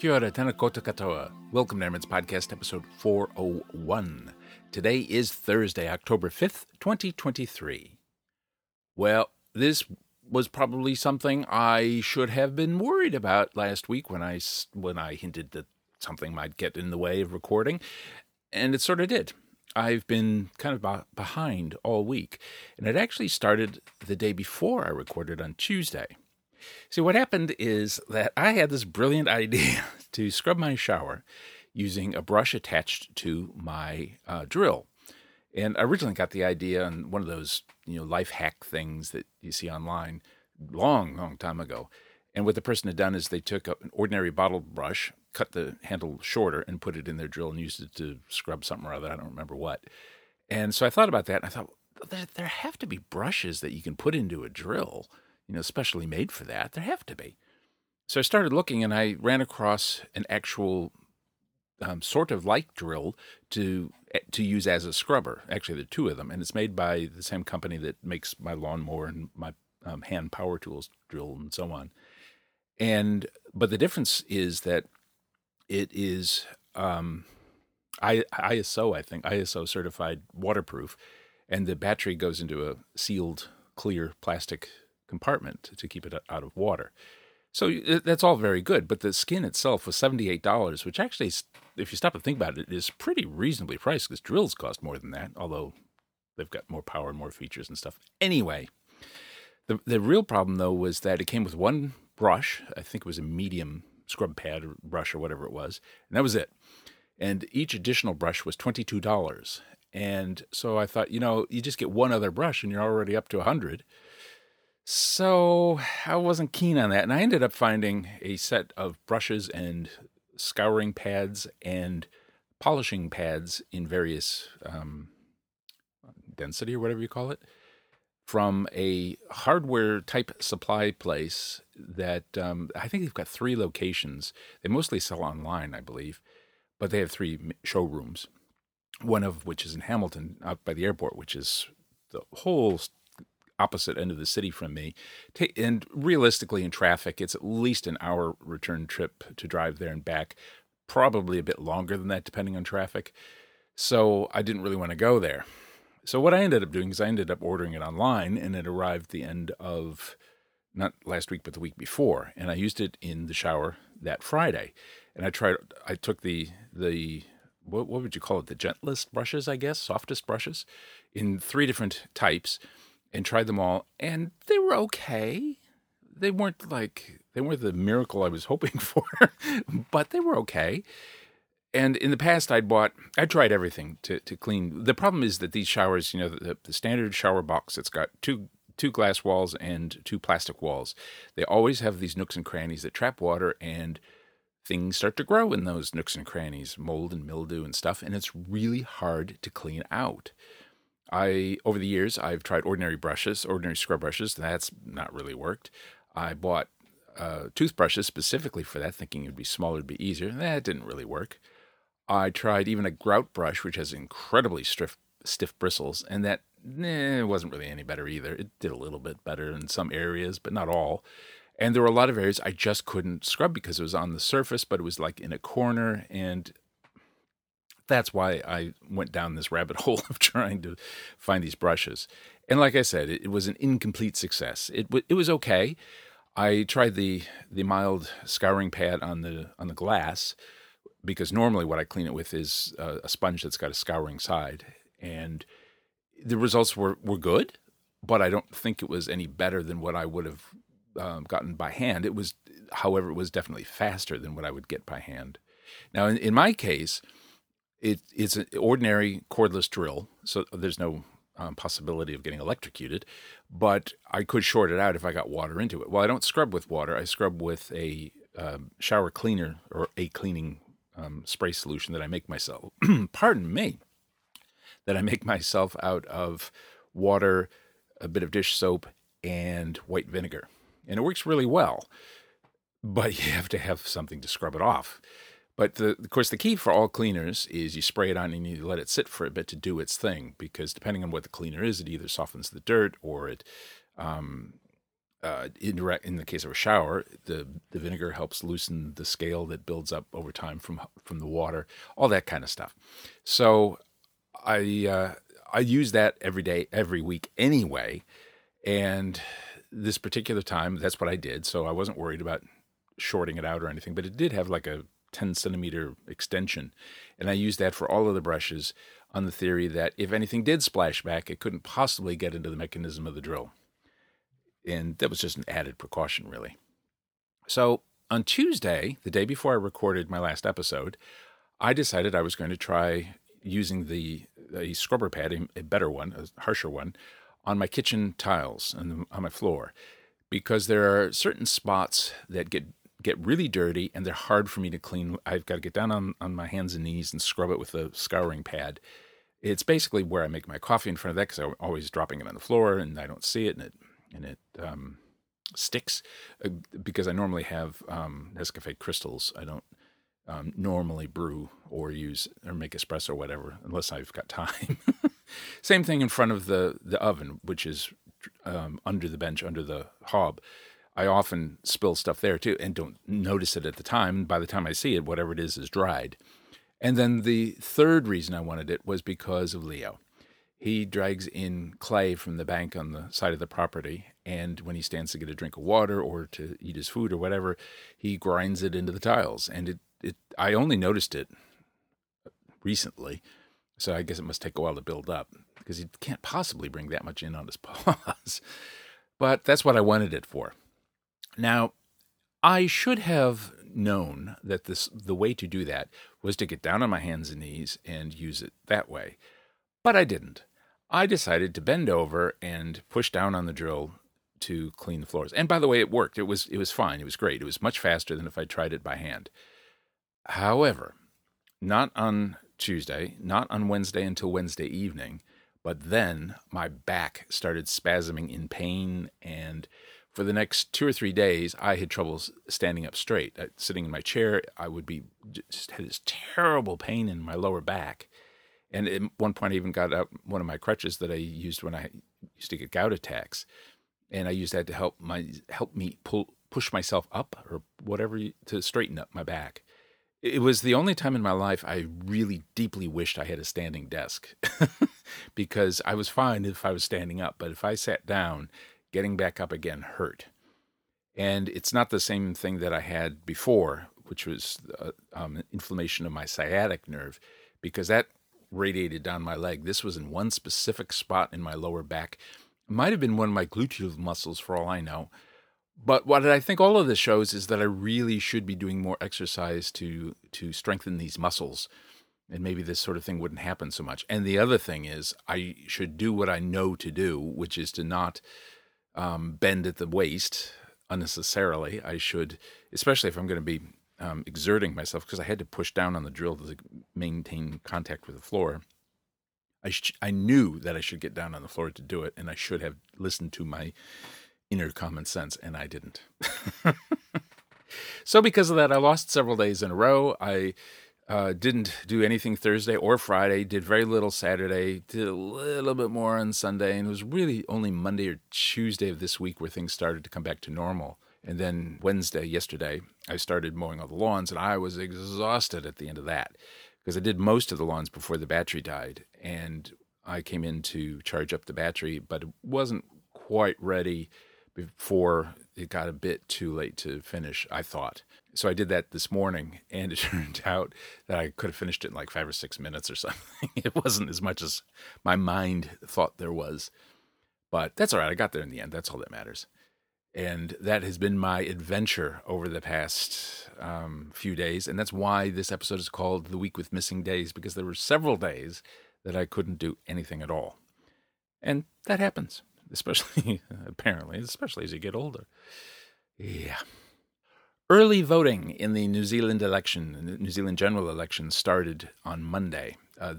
Kia ora, tēnā koutou katoa. Welcome to AmeriNZ Podcast, episode 401. Today is Thursday, October 5th, 2023. Well, this was probably something I should have been worried about last week when I, when I hinted that something might get in the way of recording, and it sort of did. I've been kind of behind all week, and it actually started the day before I recorded on Tuesday. See, what happened is that I had this brilliant idea to scrub my shower using a brush attached to my uh, drill. And I originally got the idea on one of those, you know, life hack things that you see online long, long time ago. And what the person had done is they took an ordinary bottle brush, cut the handle shorter, and put it in their drill and used it to scrub something or other. I don't remember what. And so I thought about that. And I thought, there, there have to be brushes that you can put into a drill you know, specially made for that. There have to be. So I started looking and I ran across an actual um, sort of like drill to to use as a scrubber. Actually, there are two of them, and it's made by the same company that makes my lawnmower and my um, hand power tools drill and so on. And but the difference is that it is um, I, ISO, I think ISO certified waterproof, and the battery goes into a sealed clear plastic compartment to keep it out of water. So that's all very good, but the skin itself was $78, which actually, if you stop and think about it, is pretty reasonably priced because drills cost more than that, although they've got more power and more features and stuff. Anyway, the, the real problem, though, was that it came with one brush. I think it was a medium scrub pad or brush or whatever it was, and that was it. And each additional brush was $22. And so I thought, you know, you just get one other brush and you're already up to 100 so I wasn't keen on that. And I ended up finding a set of brushes and scouring pads and polishing pads in various um, density or whatever you call it from a hardware type supply place that um, I think they've got three locations. They mostly sell online, I believe, but they have three showrooms. One of which is in Hamilton, out by the airport, which is the whole opposite end of the city from me. And realistically, in traffic, it's at least an hour return trip to drive there and back, probably a bit longer than that, depending on traffic. So I didn't really want to go there. So what I ended up doing is I ended up ordering it online, and it arrived the end of not last week, but the week before. And I used it in the shower that Friday. And I tried. I took the the what, what would you call it? The gentlest brushes, I guess, softest brushes, in three different types and tried them all, and they were okay. They weren't like they weren't the miracle I was hoping for, but they were okay. And in the past, I'd bought, I tried everything to, to clean. The problem is that these showers, you know, the, the standard shower box, that's got two two glass walls and two plastic walls. They always have these nooks and crannies that trap water, and things start to grow in those nooks and crannies, mold and mildew and stuff, and it's really hard to clean out. I over the years I've tried ordinary brushes, ordinary scrub brushes. That's not really worked. I bought uh, toothbrushes specifically for that, thinking it'd be smaller, it'd be easier. That didn't really work. I tried even a grout brush, which has incredibly stiff, stiff bristles, and that eh, wasn't really any better either. It did a little bit better in some areas, but not all. And there were a lot of areas I just couldn't scrub because it was on the surface, but it was like in a corner, and that's why I went down this rabbit hole of trying to find these brushes. And like I said, it, it was an incomplete success. It it was okay. I tried the the mild scouring pad on the on the glass because normally what I clean it with is a, a sponge that's got a scouring side, and the results were were good, but I don't think it was any better than what I would have um, gotten by hand. It was, however, it was definitely faster than what I would get by hand. Now, in, in my case, it, it's an ordinary cordless drill, so there's no um, possibility of getting electrocuted, but I could short it out if I got water into it. Well, I don't scrub with water. I scrub with a um, shower cleaner or a cleaning um, spray solution that I make myself. pardon me. That I make myself out of water, a bit of dish soap, and white vinegar. And it works really well, but you have to have something to scrub it off. But the, of course, the key for all cleaners is you spray it on and you let it sit for a bit to do its thing. Because depending on what the cleaner is, it either softens the dirt or it um, uh, indirect in the case of a shower, the the vinegar helps loosen the scale that builds up over time from from the water, all that kind of stuff. So I uh, I use that every day, every week anyway, and this particular time, that's what I did. So I wasn't worried about shorting it out or anything, but it did have like a 10 centimeter extension, and I used that for all of the brushes on the theory that if anything did splash back, it couldn't possibly get into the mechanism of the drill. And that was just an added precaution, really. So on Tuesday, the day before I recorded my last episode, I decided I was going to try using the a scrubber pad, a, a better one, a harsher one, on my kitchen tiles and on my floor, because there are certain spots that get get really dirty and they're hard for me to clean. I've got to get down on, on my hands and knees and scrub it with a scouring pad. It's basically where I make my coffee in front of that because I'm always dropping it on the floor and I don't see it and it and it um, sticks uh, because I normally have um, Nescafe crystals. I don't um, normally brew or use or make espresso or whatever unless I've got time. Same thing in front of the the oven, which is um, under the bench under the hob. I often spill stuff there too and don't notice it at the time. By the time I see it, whatever it is is dried. And then the third reason I wanted it was because of Leo he drags in clay from the bank on the side of the property. And when he stands to get a drink of water or to eat his food or whatever, he grinds it into the tiles. And it, it I only noticed it recently. So I guess it must take a while to build up because he can't possibly bring that much in on his paws. but that's what I wanted it for. Now, I should have known that this the way to do that was to get down on my hands and knees and use it that way. But I didn't. I decided to bend over and push down on the drill to clean the floors. And by the way, it worked. It was it was fine. It was great. It was much faster than if I tried it by hand. However, not on Tuesday, not on Wednesday until Wednesday evening, but then my back started spasming in pain and for the next two or three days, I had trouble standing up straight. Uh, sitting in my chair, I would be just had this terrible pain in my lower back and at one point, I even got out one of my crutches that I used when I used to get gout attacks, and I used that to help my help me pull push myself up or whatever to straighten up my back. It was the only time in my life I really deeply wished I had a standing desk because I was fine if I was standing up, but if I sat down, getting back up again hurt. And it's not the same thing that I had before, which was uh, um, inflammation of my sciatic nerve, because that radiated down my leg. This was in one specific spot in my lower back. It might have been one of my gluteal muscles for all I know. But what I think all of this shows is that I really should be doing more exercise to to strengthen these muscles. And maybe this sort of thing wouldn't happen so much. And the other thing is, I should do what I know to do, which is to not um, bend at the waist unnecessarily. I should, especially if I'm going to be um, exerting myself because I had to push down on the drill to maintain contact with the floor. I sh- I knew that I should get down on the floor to do it, and I should have listened to my inner common sense, and I didn't. so because of that, I lost several days in a row. I uh, didn't do anything Thursday or Friday. Did very little Saturday. Did a little bit more on Sunday, and it was really only Monday or Tuesday of this week where things started to come back to normal. And then Wednesday, yesterday, I started mowing all the lawns, and I was exhausted at the end of that because I did most of the lawns before the battery died. And I came in to charge up the battery, but it wasn't quite ready before it got a bit too late to finish, I thought. So I did that this morning, and it turned out that I could have finished it in like five or six minutes or something. It wasn't as much as my mind thought there was. But that's all right. I got there in the end. That's all that matters. And that has been my adventure over the past um, few days. And that's why this episode is called The Week with Missing Days, because there were several days that I couldn't do anything at all. And that happens, especially, apparently, especially as you get older. Yeah. Early voting in the New Zealand election, the New Zealand general election, started on Monday. Uh,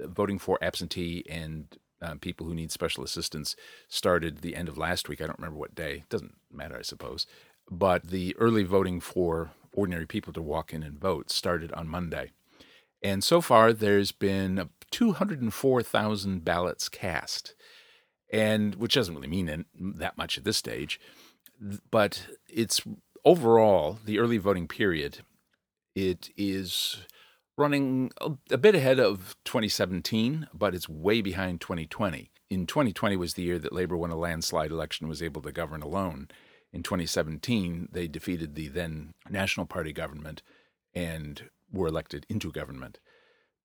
voting for absentee and uh, people who need special assistance started the end of last week. I don't remember what day. Doesn't matter, I suppose. But the early voting for ordinary people to walk in and vote started on Monday. And so far, there's been 204,000 ballots cast, and which doesn't really mean that much at this stage. but it's overall the early voting period. It is running a, bit ahead of 2017, but it's way behind 2020. In 2020 was the year that Labor won a landslide election was able to govern alone. In 2017, they defeated the then National Party government and were elected into government.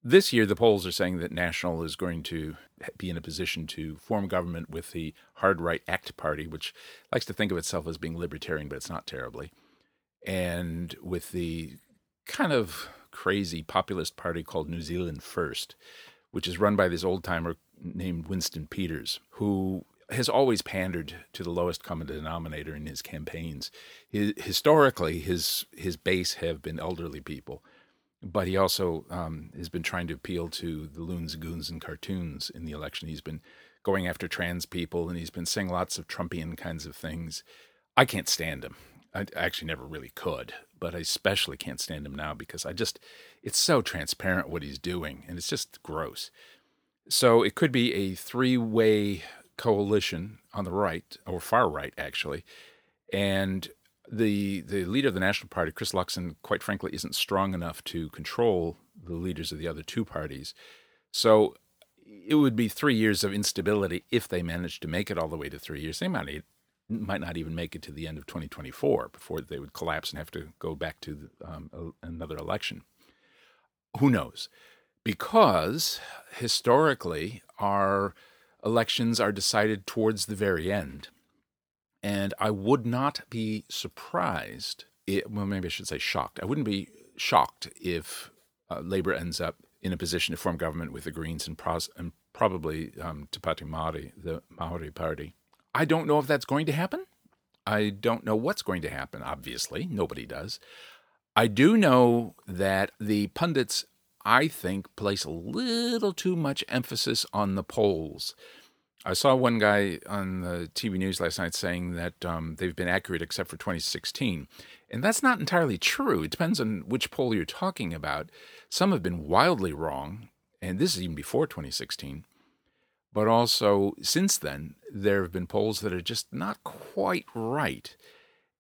This year, the polls are saying that National is going to be in a position to form government with the Hard Right ACT Party, which likes to think of itself as being libertarian, but it's not terribly, and with the kind of crazy populist party called New Zealand First, which is run by this old timer named Winston Peters, who has always pandered to the lowest common denominator in his campaigns. His, historically, his his base have been elderly people, but he also um, has been trying to appeal to the loons, goons, and cartoons in the election. He's been going after trans people, and he's been saying lots of Trumpian kinds of things. I can't stand him. I actually never really could, but I especially can't stand him now because I just, it's so transparent what he's doing, and it's just gross. So it could be a three way coalition on the right, or far right, actually. And the the leader of the National Party, Chris Luxon, quite frankly, isn't strong enough to control the leaders of the other two parties. So it would be three years of instability if they managed to make it all the way to three years. They might might not even make it to the end of 2024 before they would collapse and have to go back to um, another election. Who knows? Because historically, our elections are decided towards the very end. And I would not be surprised, well, maybe I should say shocked. I wouldn't be shocked if uh, Labor ends up in a position to form government with the Greens and, pros- and probably um, Te Pāti Māori, the Maori Party. I don't know if that's going to happen. I don't know what's going to happen, obviously. Nobody does. I do know that the pundits, I think, place a little too much emphasis on the polls. I saw one guy on the TV news last night saying that um, they've been accurate except for 2016. And that's not entirely true. It depends on which poll you're talking about. Some have been wildly wrong, and this is even before 2016. But also, since then, there have been polls that are just not quite right.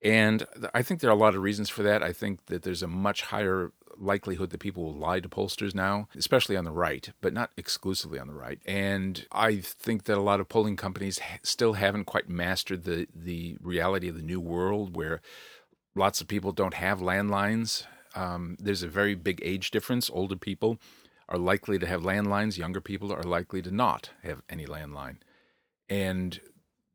And I think there are a lot of reasons for that. I think that there's a much higher likelihood that people will lie to pollsters now, especially on the right, but not exclusively on the right. And I think that a lot of polling companies still haven't quite mastered the the reality of the new world where lots of people don't have landlines. Um, there's a very big age difference. Older people are likely to have landlines. Younger people are likely to not have any landline. And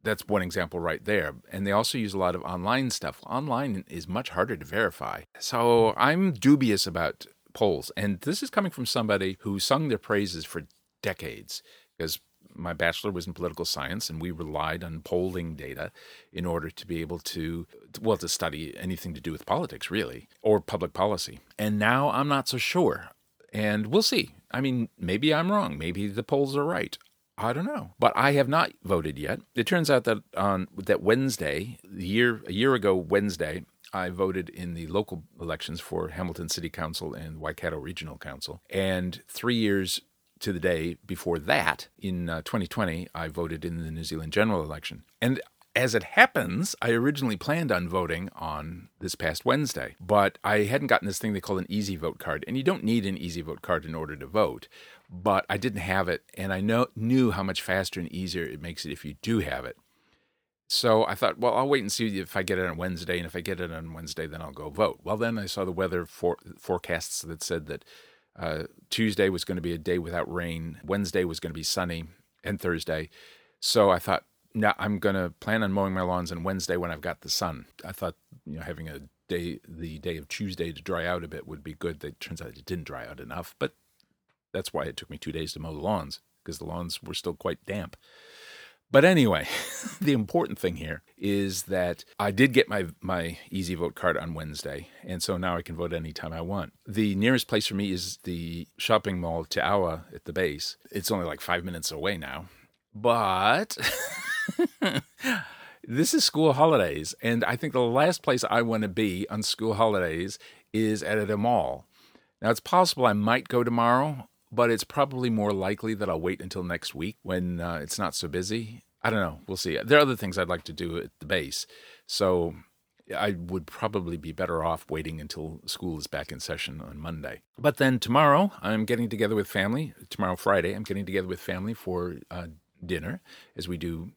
that's one example right there. And they also use a lot of online stuff. Online is much harder to verify. So I'm dubious about polls. And this is coming from somebody who sung their praises for decades because my bachelor was in political science and we relied on polling data in order to be able to well to study anything to do with politics really or public policy and now i'm not so sure and we'll see i mean maybe i'm wrong maybe the polls are right I don't know, but I have not voted yet. It turns out that on that Wednesday, year a year ago Wednesday, I voted in the local elections for Hamilton City Council and Waikato Regional Council, and three years to the day before that, in uh, 2020, I voted in the New Zealand general election. And as it happens, I originally planned on voting on this past Wednesday, but I hadn't gotten this thing they call an easy vote card. And you don't need an easy vote card in order to vote, but I didn't have it. And I know, knew how much faster and easier it makes it if you do have it. So I thought, well, I'll wait and see if I get it on Wednesday. And if I get it on Wednesday, then I'll go vote. Well, then I saw the weather for, forecasts that said that uh, Tuesday was going to be a day without rain, Wednesday was going to be sunny, and Thursday. So I thought, now I'm going to plan on mowing my lawns on Wednesday when I've got the sun. I thought, you know, having a day, the day of Tuesday to dry out a bit would be good. It turns out it didn't dry out enough, but that's why it took me two days to mow the lawns because the lawns were still quite damp. But anyway, the important thing here is that I did get my, my easy vote card on Wednesday, and so now I can vote anytime I want. The nearest place for me is the shopping mall Te Awa at the base. It's only like five minutes away now. But this is school holidays, and I think the last place I want to be on school holidays is at a mall. Now, it's possible I might go tomorrow, but it's probably more likely that I'll wait until next week when uh, it's not so busy. I don't know. We'll see. There are other things I'd like to do at the base. So I would probably be better off waiting until school is back in session on Monday. But then tomorrow, I'm getting together with family. Tomorrow, Friday, I'm getting together with family for uh, dinner, as we do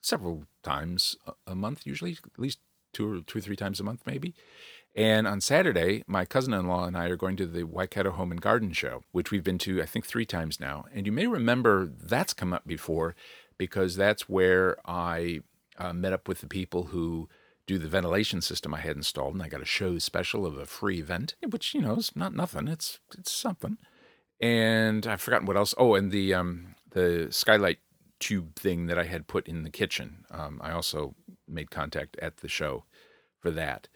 several times a month, usually at least two or two or three times a month, maybe. And on Saturday, my cousin in law and I are going to the Waikato Home and Garden Show, which we've been to, I think, three times now. And you may remember that's come up before because that's where I uh, met up with the people who do the ventilation system I had installed. And I got a show special of a free vent, which, you know, is not nothing, it's, it's something. And I've forgotten what else. Oh, and the, um, the skylight tube thing that I had put in the kitchen. Um, I also made contact at the show for that.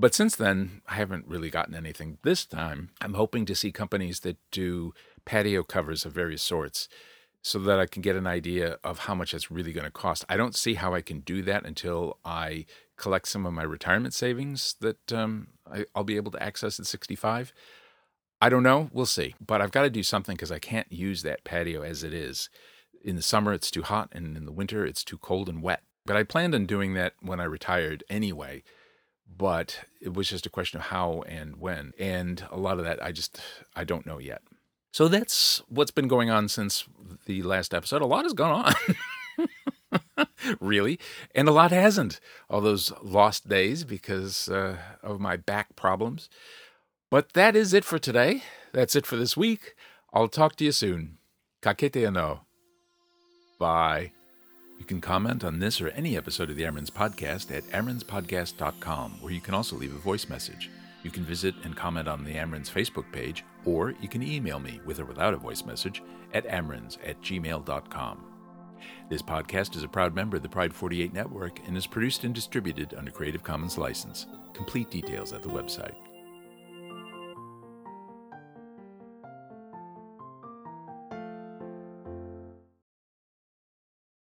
But since then, I haven't really gotten anything. This time, I'm hoping to see companies that do patio covers of various sorts so that I can get an idea of how much it's really going to cost. I don't see how I can do that until I collect some of my retirement savings that um, I, will be able to access at 65. I don't know. We'll see. But I've got to do something because I can't use that patio as it is. In the summer, it's too hot, and in the winter, it's too cold and wet. But I planned on doing that when I retired anyway but it was just a question of how and when. And a lot of that I just I don't know yet. So that's what's been going on since the last episode. A lot has gone on. really, and a lot hasn't. All those lost days because uh, of my back problems. But that is it for today. That's it for this week. I'll talk to you soon. Ka kite anō. Bye. You can comment on this or any episode of the AmeriNZ Podcast at amerinzpodcast.com, where you can also leave a voice message. You can visit and comment on the AmeriNZ Facebook page, or you can email me with or without a voice message at amerinz at gmail.com. This podcast is a proud member of the Pride 48 network and is produced and distributed under Creative Commons license. Complete details at the website.